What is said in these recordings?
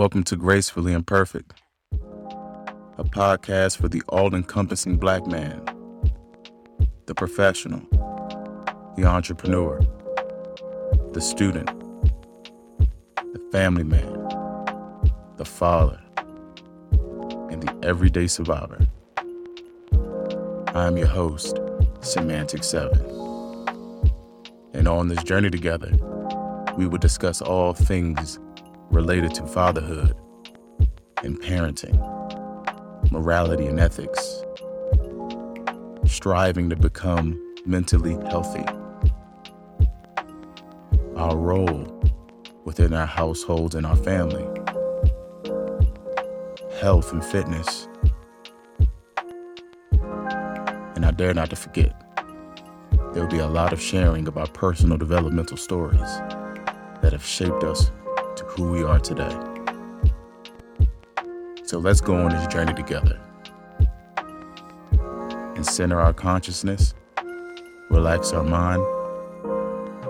Welcome to Gracefully Imperfect, a podcast for the all encompassing black man, the professional, the entrepreneur, the student, the family man, the father, and the everyday survivor. I'm your host, Semantic 7. And on this journey together, we will discuss all things related to fatherhood and parenting, morality and ethics, striving to become mentally healthy, our role within our households and our family, health and fitness, and I dare not to forget, there will be a lot of sharing of our personal developmental stories that have shaped us who we are today. So let's go on this journey together and center our consciousness, relax our mind.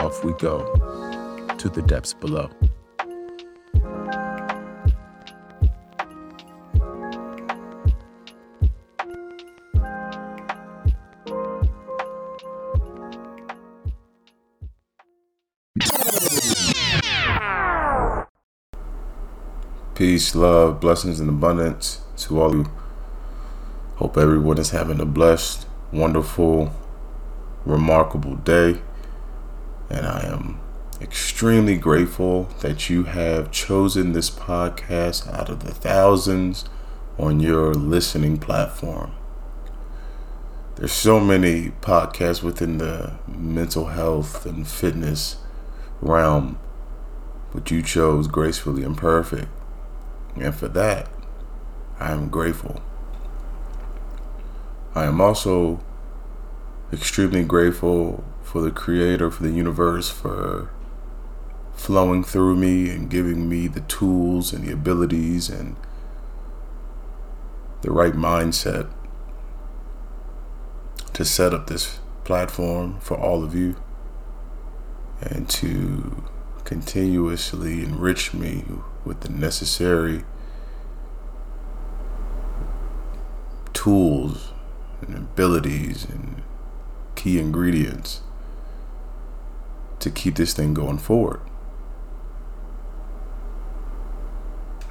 Off we go to the depths below. Peace, love, blessings, and abundance to all of you. Hope everyone is having a blessed, wonderful, remarkable day. And I am extremely grateful that you have chosen this podcast out of the thousands on your listening platform. There's so many podcasts within the mental health and fitness realm, but you chose Gracefully Imperfect and for that, I am grateful. I am also extremely grateful for the Creator, for the universe, for flowing through me and giving me the tools and the abilities and the right mindset to set up this platform for all of you and to continuously enrich me with the necessary tools and abilities and key ingredients to keep this thing going forward.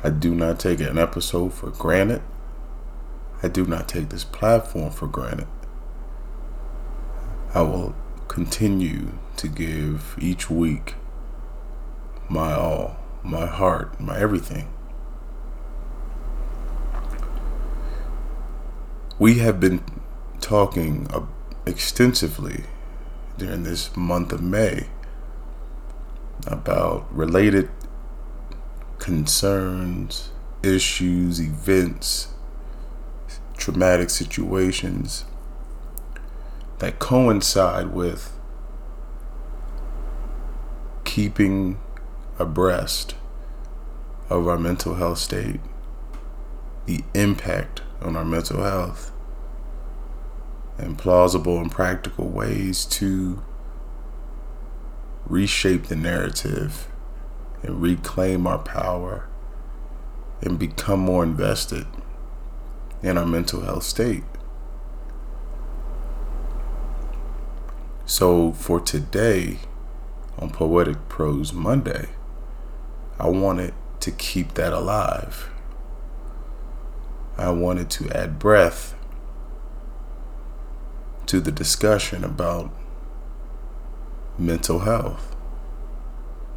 I do not take an episode for granted. I do not take this platform for granted. I will continue to give each week my all my heart, my everything. We have been talking extensively during this month of May about related concerns, issues, events, traumatic situations that coincide with keeping abreast of our mental health state, the impact on our mental health, and plausible and practical ways to reshape the narrative and reclaim our power and become more invested in our mental health state. So, for today on Poetic Prose Monday, I wanted to keep that alive. I wanted to add breath to the discussion about mental health.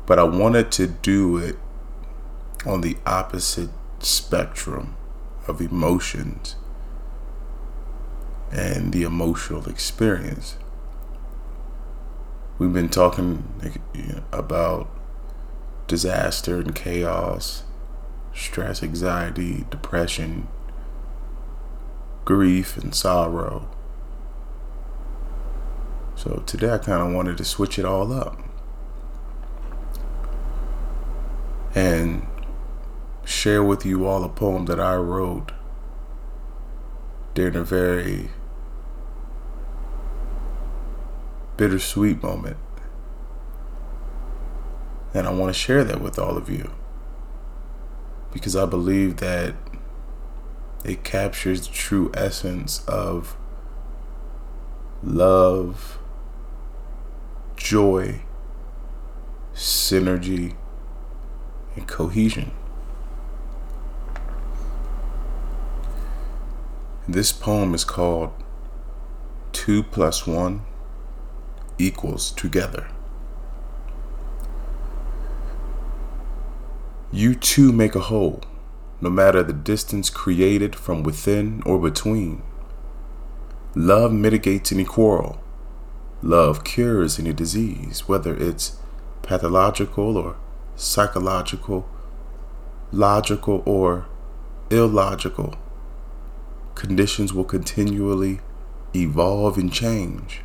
But I wanted to do it on the opposite spectrum of emotions and the emotional experience. We've been talking about disaster and chaos, stress, anxiety, depression, grief, and sorrow. So today I kind of wanted to switch it all up and share with you all a poem that I wrote during a very bittersweet moment and I want to share that with all of you. because I believe that it captures the true essence of love, joy, synergy, and cohesion. This poem is called Two Plus One Equals Together. You two make a whole, no matter the distance created from within or between. Love mitigates any quarrel. Love cures any disease, whether it's pathological or psychological, logical or illogical. Conditions will continually evolve and change.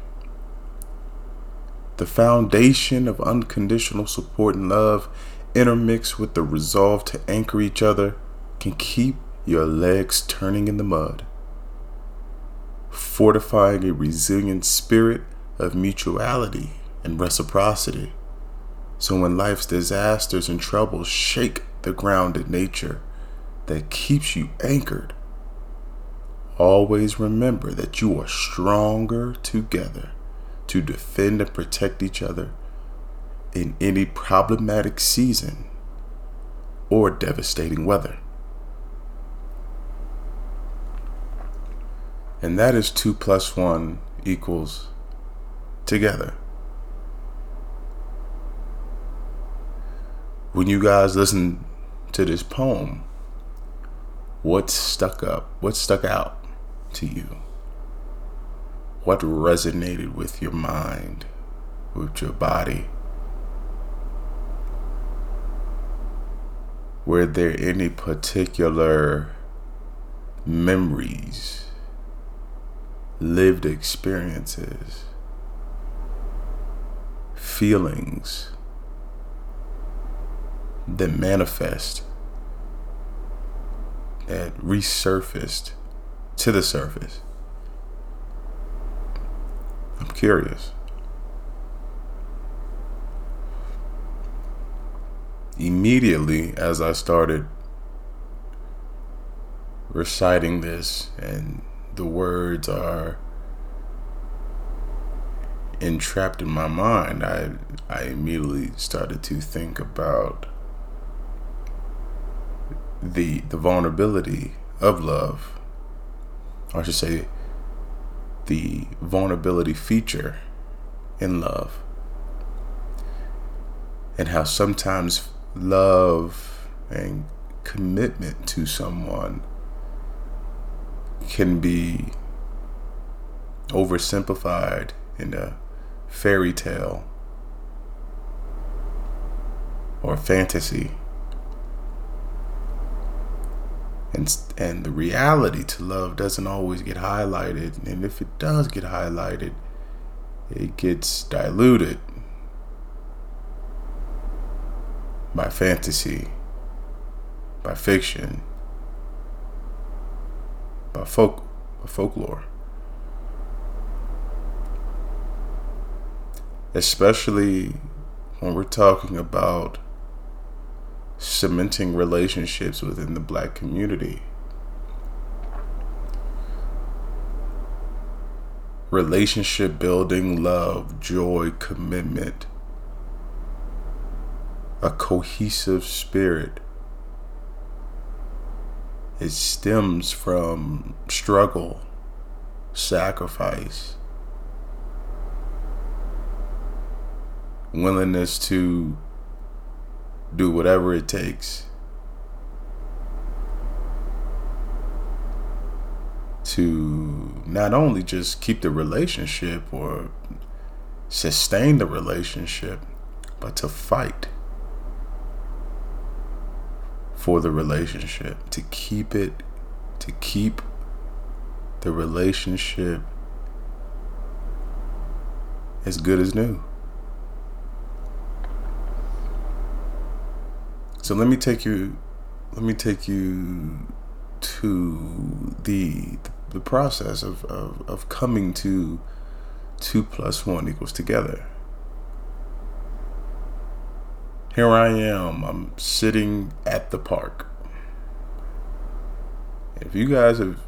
The foundation of unconditional support and love, intermixed with the resolve to anchor each other, can keep your legs turning in the mud, fortifying a resilient spirit of mutuality and reciprocity. So when life's disasters and troubles shake the grounded nature that keeps you anchored, always remember that you are stronger together to defend and protect each other in any problematic season or devastating weather. And that is 2 plus 1 equals together. when you guys listen to this poem, what stuck up? What stuck out to you? What resonated with your mind, with your body? Were there any particular memories, lived experiences, feelings? that manifest, that resurfaced to the surface? I'm curious. Immediately, as I started reciting this, and the words are entrapped in my mind, I I immediately started to think about the the vulnerability of love, I should say, the vulnerability feature in love, and how sometimes love and commitment to someone can be oversimplified in a fairy tale or fantasy. And and the reality to love doesn't always get highlighted. And if it does get highlighted it gets diluted by fantasy by fiction by folk by folklore especially when we're talking about cementing relationships within the black community. Relationship building, love, joy, commitment, a cohesive spirit. It stems from struggle, sacrifice, willingness to do whatever it takes to not only just keep the relationship or sustain the relationship, but to fight for the relationship, to keep it, to keep the relationship as good as new. So let me take you let me take you to the the process of, of, of coming to two plus one equals together. Here I am, I'm sitting at the park. if you guys have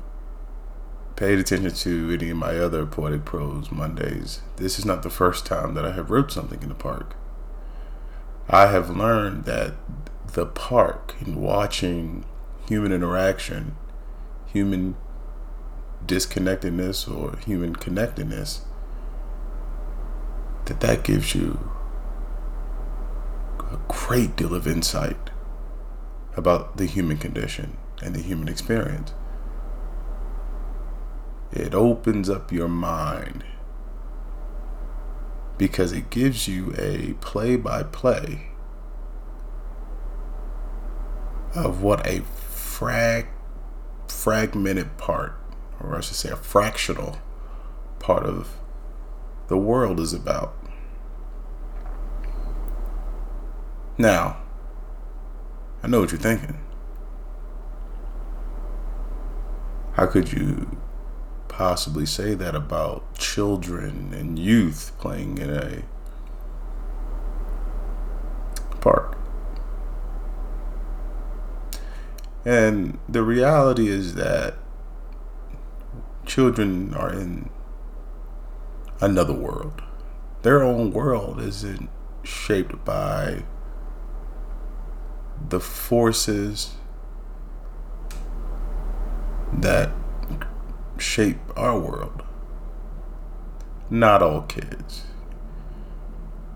paid attention to any of my other Poetic Prose Mondays, this is not the first time that I have wrote something in the park. I have learned that the park and watching human interaction, human disconnectedness or human connectedness, that that gives you great deal of insight about the human condition and the human experience. It opens up your mind because it gives you a play by play of what a frag fragmented part, or I should say a fractional part of the world is about. Now, I know what you're thinking. How could you possibly say that about children and youth playing in a park? And the reality is that children are in another world. Their own world isn't shaped by the forces that shape our world. Not all kids.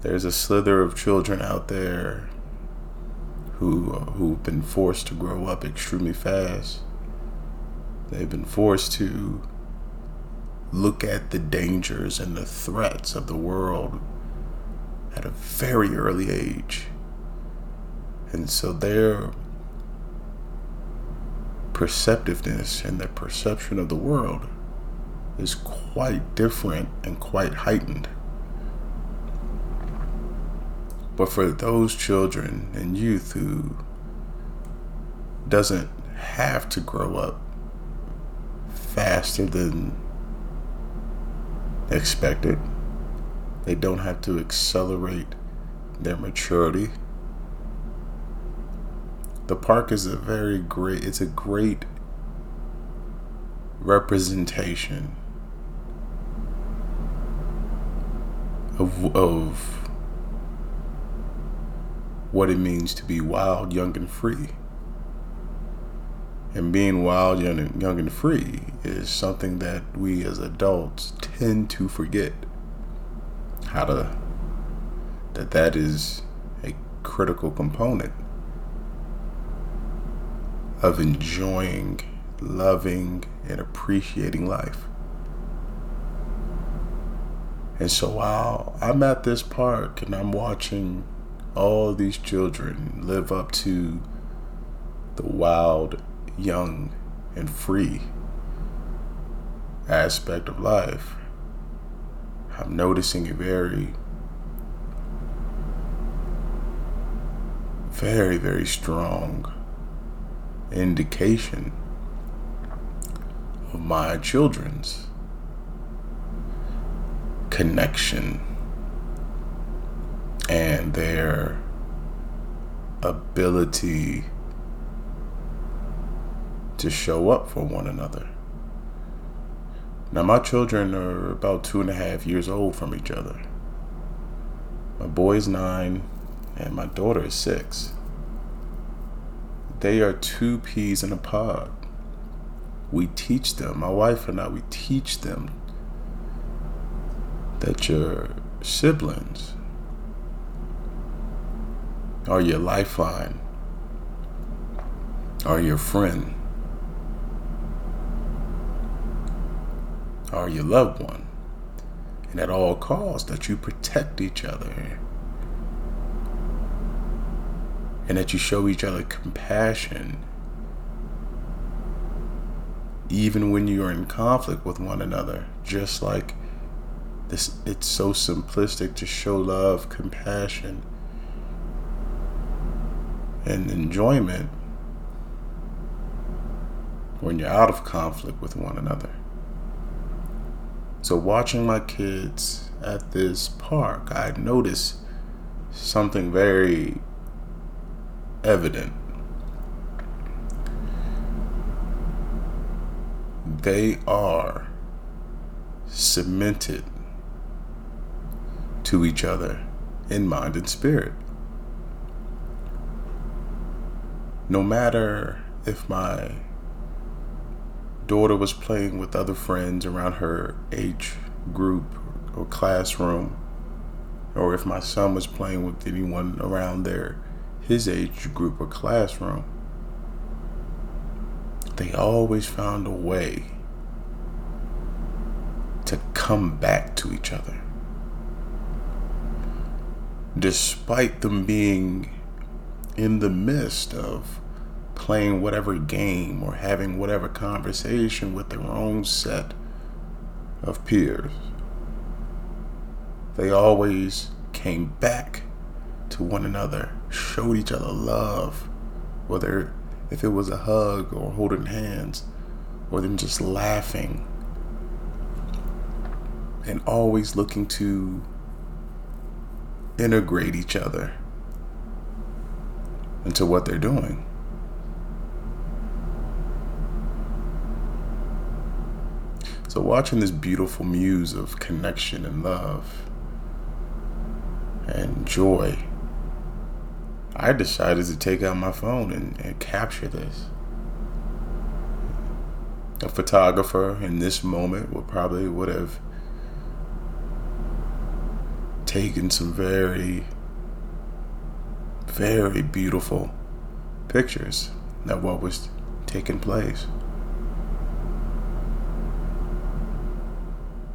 There's a slither of children out there who who've been forced to grow up extremely fast. They've been forced to look at the dangers and the threats of the world at a very early age. And so their perceptiveness and their perception of the world is quite different and quite heightened. But for those children and youth who doesn't have to grow up faster than expected, they don't have to accelerate their maturity the park is a very great it's a great representation of, of what it means to be wild, young, and free. And being wild, young, and, young and free is something that we as adults tend to forget how to, that that is a critical component of enjoying, loving, and appreciating life. And so while I'm at this park and I'm watching all these children live up to the wild, young, and free aspect of life, I'm noticing a very, very, very strong indication of my children's connection and their ability to show up for one another. Now, my children are about two and a half years old from each other. My boy is nine, and my daughter is six. They are two peas in a pod. We teach them, my wife and I, we teach them that your siblings are your lifeline, are your friend, are your loved one. And at all costs, that you protect each other and that you show each other compassion even when you are in conflict with one another just like this it's so simplistic to show love compassion and enjoyment when you're out of conflict with one another. So watching my kids at this park i noticed something very evident. they are cemented to each other in mind and spirit. No matter if my daughter was playing with other friends around her age group or classroom, or if my son was playing with anyone around there, his age group or classroom, they always found a way to come back to each other. Despite them being in the midst of playing whatever game or having whatever conversation with their own set of peers. They always came back to one another, showed each other love, whether if it was a hug or holding hands, or them just laughing, and always looking to integrate each other into what they're doing. So, watching this beautiful muse of connection and love and joy, I decided to take out my phone and, and capture this. A photographer in this moment would probably would have taken some very, very beautiful pictures of what was taking place.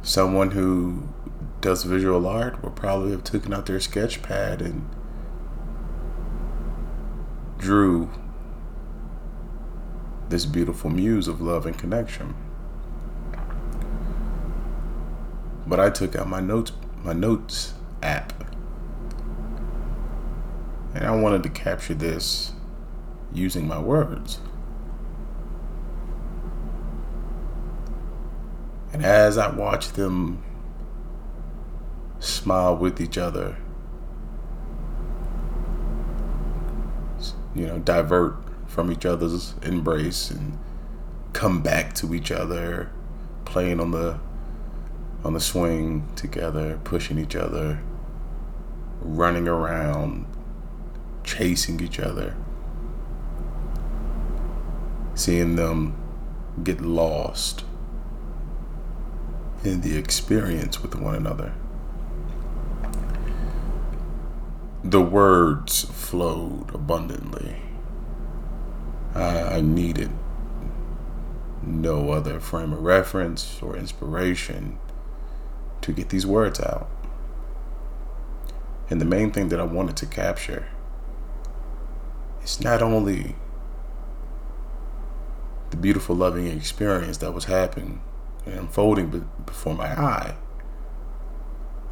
someone who does visual art would probably have taken out their sketch pad and drew this beautiful muse of love and connection. But I took out my notes my notes app and I wanted to capture this using my words. And as I watched them smile with each other, you know, divert from each other's embrace and come back to each other, playing on the on the swing together, pushing each other, running around, chasing each other. Seeing them get lost in the experience with one another. The words flowed abundantly. I, I needed no other frame of reference or inspiration to get these words out. And the main thing that I wanted to capture is not only the beautiful, loving experience that was happening and unfolding before my eye.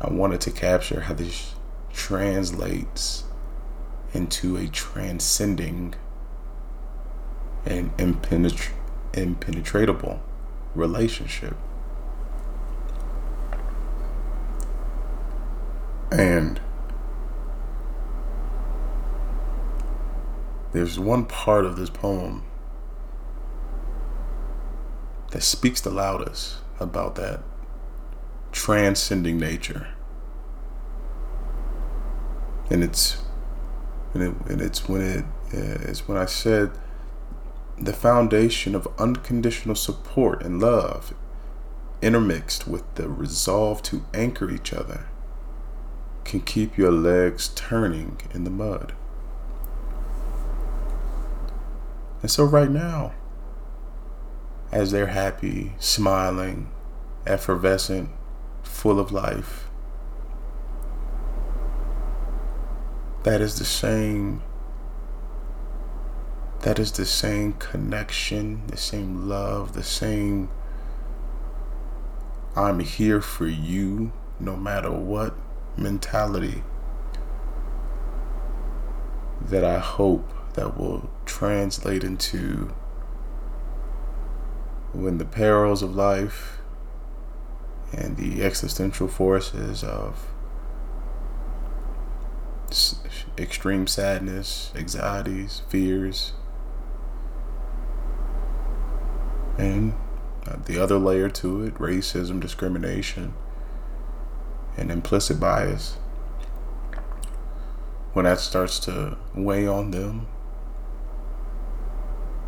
I wanted to capture how this translates into a transcending and impenetra- impenetrable relationship. And there's one part of this poem that speaks the loudest about that transcending nature. And it's and, it, and it's when it it's when I said the foundation of unconditional support and love intermixed with the resolve to anchor each other can keep your legs turning in the mud. And so right now as they're happy, smiling, effervescent, full of life. That is the same that is the same connection, the same love, the same I'm here for you no matter what mentality that I hope that will translate into when the perils of life and the existential forces of extreme sadness, anxieties, fears, and uh, the other layer to it racism, discrimination, and implicit bias. When that starts to weigh on them,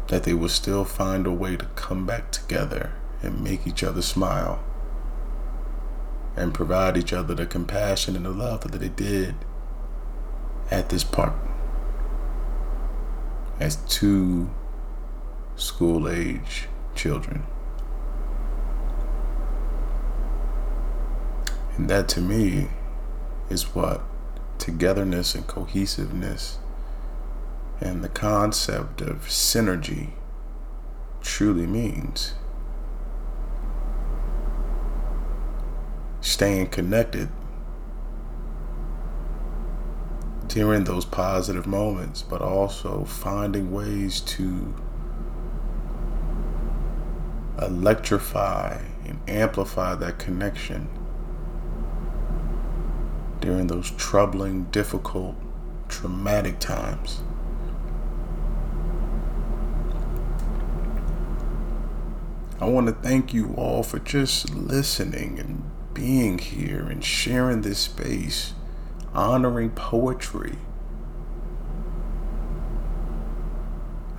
that they will still find a way to come back together and make each other smile and provide each other the compassion and the love that they did at this park as two school age children. And that to me is what togetherness and cohesiveness and the concept of synergy truly means. Staying connected during those positive moments, but also finding ways to electrify and amplify that connection during those troubling, difficult, traumatic times. I want to thank you all for just listening and being here and sharing this space, honoring poetry.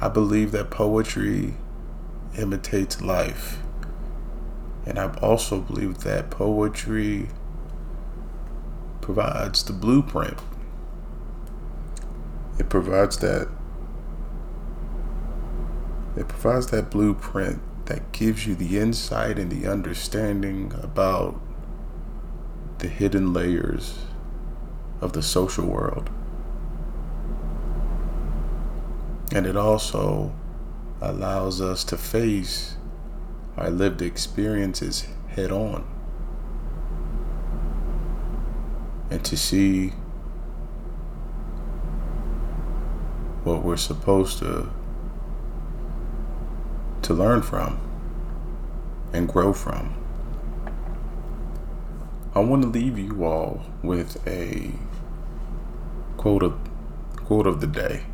I believe that poetry imitates life. And I also believe that poetry provides the blueprint. It provides that it provides that blueprint that gives you the insight and the understanding about the hidden layers of the social world. And it also allows us to face our lived experiences head on and to see what we're supposed to to learn from and grow from. I want to leave you all with a quote of quote of the day.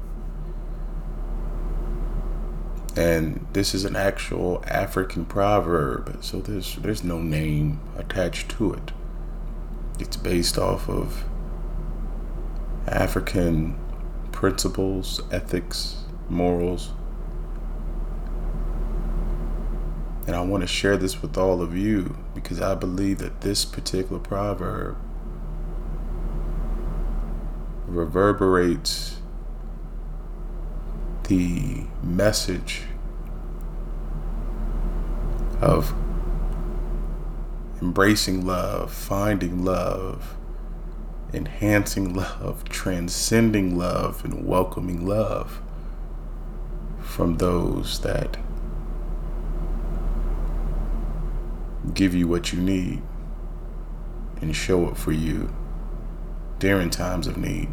And this is an actual African proverb, so there's there's no name attached to it. It's based off of African principles, ethics, morals, And I want to share this with all of you because I believe that this particular proverb reverberates the message of embracing love, finding love, enhancing love, transcending love, and welcoming love from those that give you what you need and show up for you during times of need.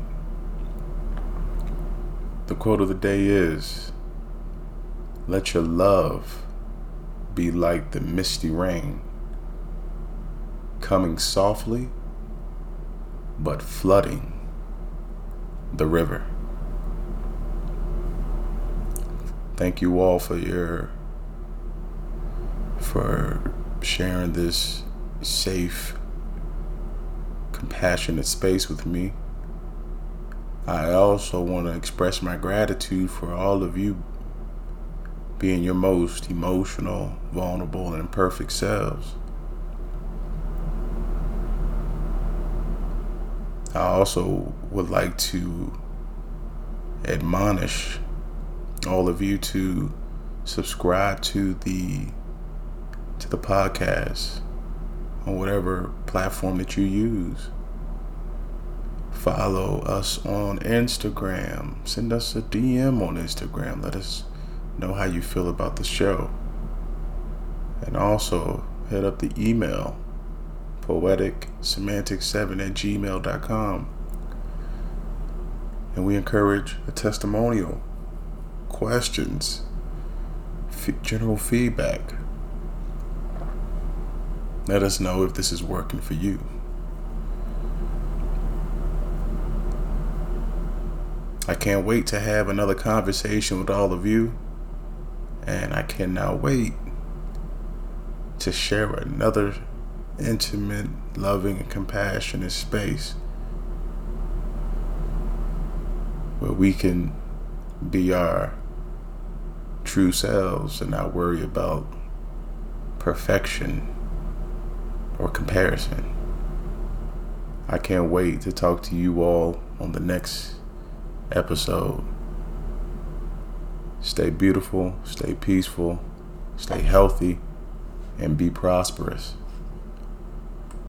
The quote of the day is Let your love be like the misty rain, coming softly but flooding the river. Thank you all for your for sharing this safe, compassionate space with me. I also want to express my gratitude for all of you being your most emotional, vulnerable, and imperfect selves. I also would like to admonish all of you to subscribe to the to the podcast on whatever platform that you use. Follow us on Instagram. Send us a DM on Instagram. Let us know how you feel about the show. And also hit up the email poetic semantic7 at gmail.com. And we encourage a testimonial, questions, general feedback. Let us know if this is working for you. I can't wait to have another conversation with all of you. And I cannot wait to share another intimate, loving, and compassionate space where we can be our true selves and not worry about perfection or comparison. I can't wait to talk to you all on the next episode. Stay beautiful, stay peaceful, stay healthy, and be prosperous.